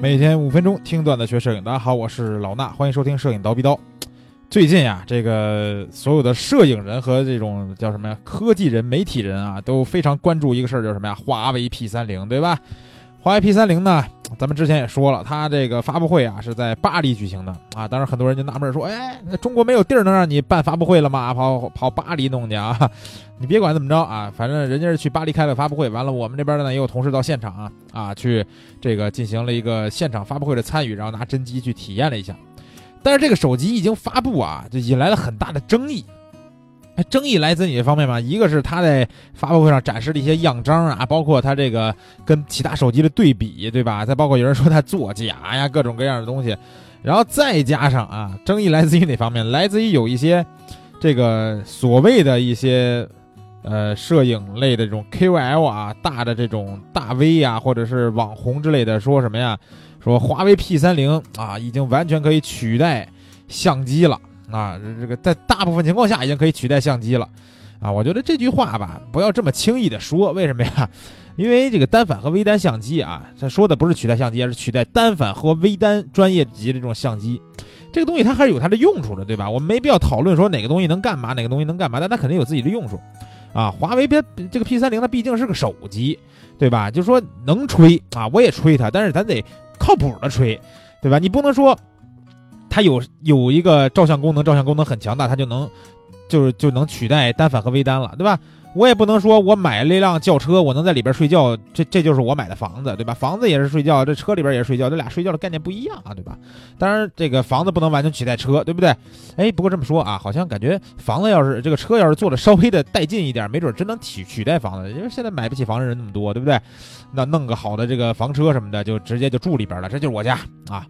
每天五分钟听段子学摄影，大家好，我是老衲，欢迎收听摄影刀逼刀。最近呀，这个所有的摄影人和这种叫什么呀，科技人、媒体人啊，都非常关注一个事儿，就是什么呀，华为 P 三零，对吧？华为 P 三零呢，咱们之前也说了，它这个发布会啊是在巴黎举行的啊。当然，很多人就纳闷说，哎，那中国没有地儿能让你办发布会了吗？跑跑巴黎弄去啊？你别管怎么着啊，反正人家是去巴黎开了发布会，完了我们这边呢也有同事到现场啊啊去这个进行了一个现场发布会的参与，然后拿真机去体验了一下。但是这个手机一经发布啊，就引来了很大的争议。争议来自哪方面嘛？一个是他在发布会上展示的一些样张啊，包括他这个跟其他手机的对比，对吧？再包括有人说他作假呀，各种各样的东西。然后再加上啊，争议来自于哪方面？来自于有一些这个所谓的一些呃摄影类的这种 KOL 啊，大的这种大 V 啊，或者是网红之类的，说什么呀？说华为 P 三零啊，已经完全可以取代相机了。啊，这个在大部分情况下已经可以取代相机了，啊，我觉得这句话吧，不要这么轻易的说。为什么呀？因为这个单反和微单相机啊，他说的不是取代相机，而是取代单反和微单专业级的这种相机。这个东西它还是有它的用处的，对吧？我们没必要讨论说哪个东西能干嘛，哪个东西能干嘛，但它肯定有自己的用处。啊，华为别这个 P 三零它毕竟是个手机，对吧？就说能吹啊，我也吹它，但是咱得靠谱的吹，对吧？你不能说。它有有一个照相功能，照相功能很强大，它就能，就是就能取代单反和微单了，对吧？我也不能说我买了一辆轿车，我能在里边睡觉，这这就是我买的房子，对吧？房子也是睡觉，这车里边也是睡觉，这俩睡觉的概念不一样啊，对吧？当然，这个房子不能完全取代车，对不对？哎，不过这么说啊，好像感觉房子要是这个车要是做的稍微的带劲一点，没准真能取取代房子，因为现在买不起房的人那么多，对不对？那弄个好的这个房车什么的，就直接就住里边了，这就是我家啊。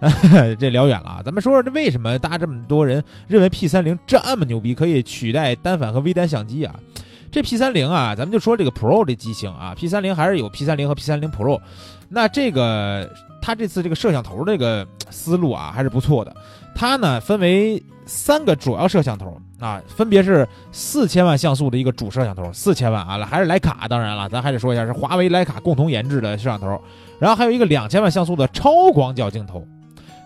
这聊远了啊，咱们说说这为什么大家这么多人认为 P 三零这么牛逼，可以取代单反和微单相机啊？这 P 三零啊，咱们就说这个 Pro 的机型啊，P 三零还是有 P 三零和 P 三零 Pro。那这个它这次这个摄像头这个思路啊，还是不错的。它呢分为三个主要摄像头啊，分别是四千万像素的一个主摄像头，四千万啊，还是徕卡，当然了，咱还得说一下是华为徕卡共同研制的摄像头。然后还有一个两千万像素的超广角镜头。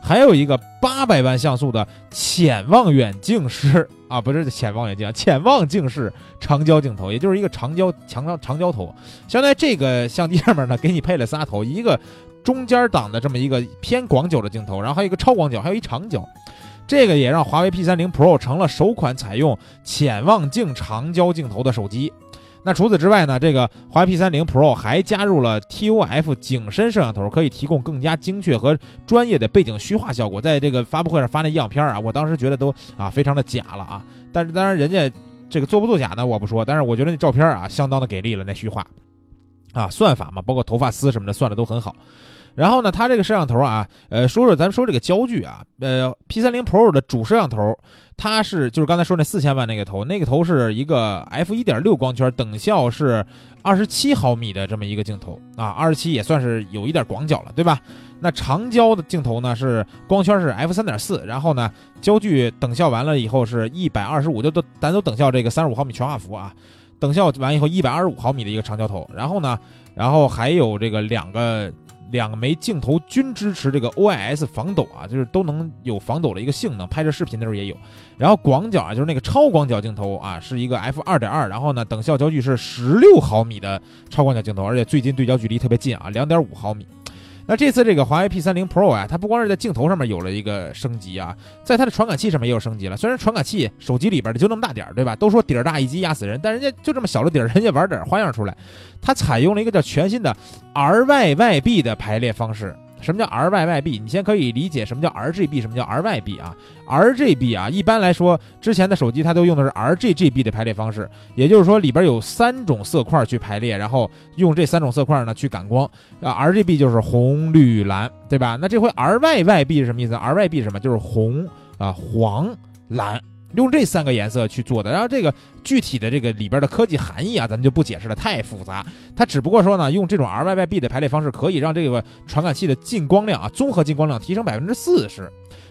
还有一个八百万像素的潜望远镜式啊，不是潜望远镜，潜望镜式长焦镜头，也就是一个长焦长长焦头。相当于这个相机上面呢，给你配了仨头，一个中间档的这么一个偏广角的镜头，然后还有一个超广角，还有一长焦。这个也让华为 P 三零 Pro 成了首款采用潜望镜长焦镜头的手机。那除此之外呢？这个华为 P 三零 Pro 还加入了 TOF 景深摄像头，可以提供更加精确和专业的背景虚化效果。在这个发布会上发那样片啊，我当时觉得都啊非常的假了啊。但是当然人家这个做不做假呢，我不说。但是我觉得那照片啊相当的给力了，那虚化啊算法嘛，包括头发丝什么的算的都很好。然后呢，它这个摄像头啊，呃，说说咱们说这个焦距啊，呃，P 三零 Pro 的主摄像头，它是就是刚才说那四千万那个头，那个头是一个 f 一点六光圈，等效是二十七毫米的这么一个镜头啊，二十七也算是有一点广角了，对吧？那长焦的镜头呢是光圈是 f 三点四，然后呢焦距等效完了以后是一百二十五，就都咱都等效这个三十五毫米全画幅啊，等效完以后一百二十五毫米的一个长焦头，然后呢，然后还有这个两个。两枚镜头均支持这个 OIS 防抖啊，就是都能有防抖的一个性能，拍摄视频的时候也有。然后广角啊，就是那个超广角镜头啊，是一个 f 二点二，然后呢，等效焦距是十六毫米的超广角镜头，而且最近对焦距离特别近啊，两点五毫米。那这次这个华为 P 三零 Pro 啊，它不光是在镜头上面有了一个升级啊，在它的传感器上面也有升级了。虽然传感器手机里边的就那么大点儿，对吧？都说底儿大一击压死人，但人家就这么小的底儿，人家玩点花样出来。它采用了一个叫全新的 RYYB 的排列方式。什么叫 RYYB？你先可以理解什么叫 RGB，什么叫 RYB 啊？RGB 啊，一般来说，之前的手机它都用的是 R G G B 的排列方式，也就是说里边有三种色块去排列，然后用这三种色块呢去感光。啊，RGB 就是红、绿、蓝，对吧？那这回 RYYB 是什么意思？RYB 是什么？就是红啊、黄、蓝。用这三个颜色去做的，然后这个具体的这个里边的科技含义啊，咱们就不解释了，太复杂。它只不过说呢，用这种 RYYB 的排列方式，可以让这个传感器的进光量啊，综合进光量提升百分之四十。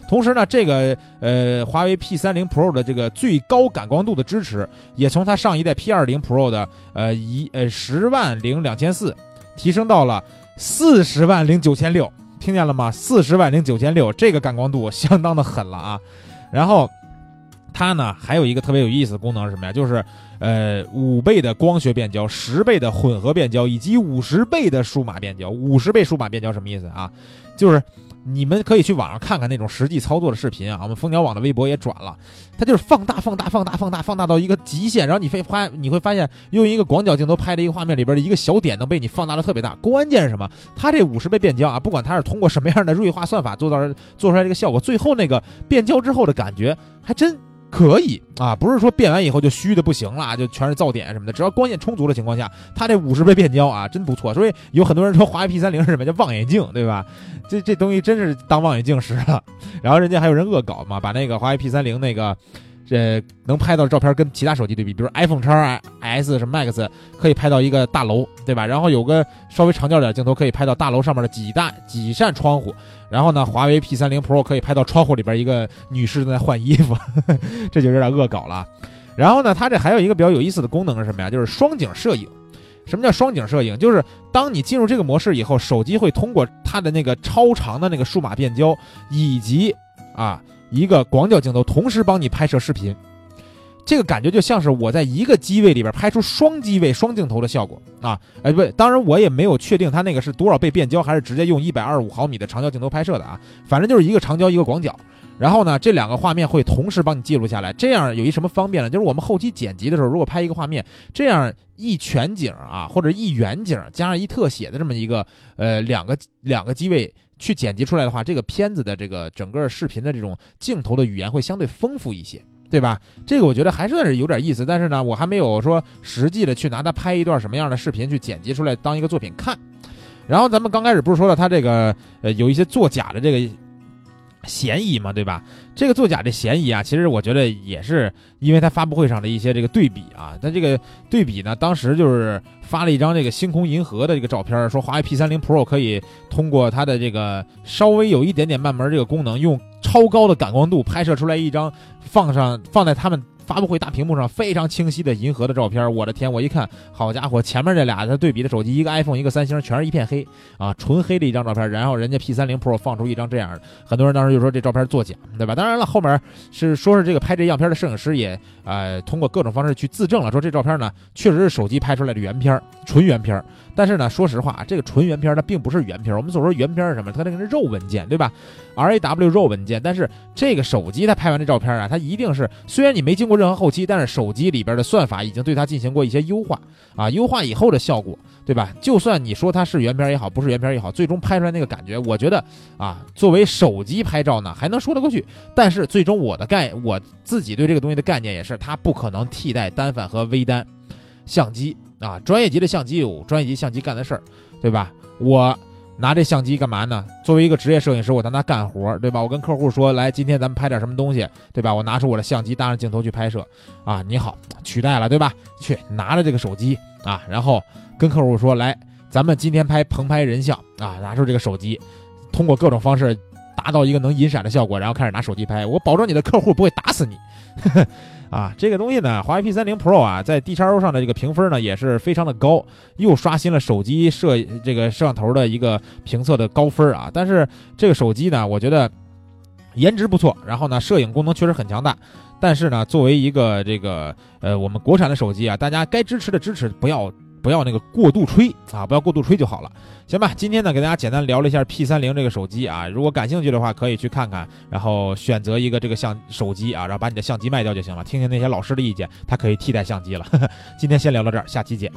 同时呢，这个呃华为 P 三零 Pro 的这个最高感光度的支持，也从它上一代 P 二零 Pro 的呃一呃十万零两千四，提升到了四十万零九千六。听见了吗？四十万零九千六，这个感光度相当的狠了啊。然后它呢还有一个特别有意思的功能是什么呀？就是呃五倍的光学变焦、十倍的混合变焦以及五十倍的数码变焦。五十倍数码变焦什么意思啊？就是你们可以去网上看看那种实际操作的视频啊，我们蜂鸟网的微博也转了，它就是放大、放大、放大、放大、放大到一个极限，然后你会发你会发现，用一个广角镜头拍的一个画面里边的一个小点能被你放大的特别大。关键是什么？它这五十倍变焦啊，不管它是通过什么样的锐化算法做到做出来这个效果，最后那个变焦之后的感觉还真。可以啊，不是说变完以后就虚的不行了，就全是噪点什么的。只要光线充足的情况下，它这五十倍变焦啊，真不错。所以有很多人说华为 P 三零是什么叫望远镜，对吧？这这东西真是当望远镜使了。然后人家还有人恶搞嘛，把那个华为 P 三零那个。这能拍到的照片跟其他手机对比，比如 iPhone 叉 S 什么 Max 可以拍到一个大楼，对吧？然后有个稍微长焦点镜头可以拍到大楼上面的几大几扇窗户。然后呢，华为 P 三零 Pro 可以拍到窗户里边一个女士在换衣服，这就有点恶搞了。然后呢，它这还有一个比较有意思的功能是什么呀？就是双景摄影。什么叫双景摄影？就是当你进入这个模式以后，手机会通过它的那个超长的那个数码变焦以及啊。一个广角镜头同时帮你拍摄视频，这个感觉就像是我在一个机位里边拍出双机位双镜头的效果啊！哎，不，当然我也没有确定它那个是多少倍变焦，还是直接用一百二十五毫米的长焦镜头拍摄的啊。反正就是一个长焦一个广角，然后呢，这两个画面会同时帮你记录下来。这样有一什么方便呢？就是我们后期剪辑的时候，如果拍一个画面，这样一全景啊，或者一远景加上一特写的这么一个呃两个两个机位。去剪辑出来的话，这个片子的这个整个视频的这种镜头的语言会相对丰富一些，对吧？这个我觉得还算是有点意思，但是呢，我还没有说实际的去拿它拍一段什么样的视频去剪辑出来当一个作品看。然后咱们刚开始不是说了它这个呃有一些作假的这个。嫌疑嘛，对吧？这个作假的嫌疑啊，其实我觉得也是因为他发布会上的一些这个对比啊。他这个对比呢，当时就是发了一张这个星空银河的这个照片，说华为 P 三零 Pro 可以通过它的这个稍微有一点点慢门这个功能，用超高的感光度拍摄出来一张放上放在他们。发布会大屏幕上非常清晰的银河的照片，我的天！我一看，好家伙，前面这俩它对比的手机，一个 iPhone，一个三星，全是一片黑啊，纯黑的一张照片。然后人家 P 三零 Pro 放出一张这样的，很多人当时就说这照片作假，对吧？当然了，后面是说是这个拍这样片的摄影师也呃通过各种方式去自证了，说这照片呢确实是手机拍出来的原片，纯原片。但是呢，说实话，这个纯原片它并不是原片。我们所说原片是什么？它那个是肉文件，对吧？RAW RAW 文件。但是这个手机它拍完这照片啊，它一定是虽然你没经过任何后期，但是手机里边的算法已经对它进行过一些优化啊，优化以后的效果，对吧？就算你说它是原片也好，不是原片也好，最终拍出来那个感觉，我觉得啊，作为手机拍照呢，还能说得过去。但是最终我的概我自己对这个东西的概念也是，它不可能替代单反和微单相机。啊，专业级的相机有专业级相机干的事儿，对吧？我拿这相机干嘛呢？作为一个职业摄影师，我在那干活，对吧？我跟客户说，来，今天咱们拍点什么东西，对吧？我拿出我的相机，搭上镜头去拍摄。啊，你好，取代了，对吧？去拿着这个手机啊，然后跟客户说，来，咱们今天拍棚拍人像啊，拿出这个手机，通过各种方式达到一个能引闪的效果，然后开始拿手机拍。我保证你的客户不会打死你。啊，这个东西呢，华为 P 三零 Pro 啊，在 D 叉 O 上的这个评分呢也是非常的高，又刷新了手机摄这个摄像头的一个评测的高分啊。但是这个手机呢，我觉得颜值不错，然后呢，摄影功能确实很强大。但是呢，作为一个这个呃我们国产的手机啊，大家该支持的支持，不要。不要那个过度吹啊，不要过度吹就好了，行吧？今天呢，给大家简单聊了一下 P 三零这个手机啊，如果感兴趣的话，可以去看看，然后选择一个这个相手机啊，然后把你的相机卖掉就行了，听听那些老师的意见，它可以替代相机了。今天先聊到这儿，下期见。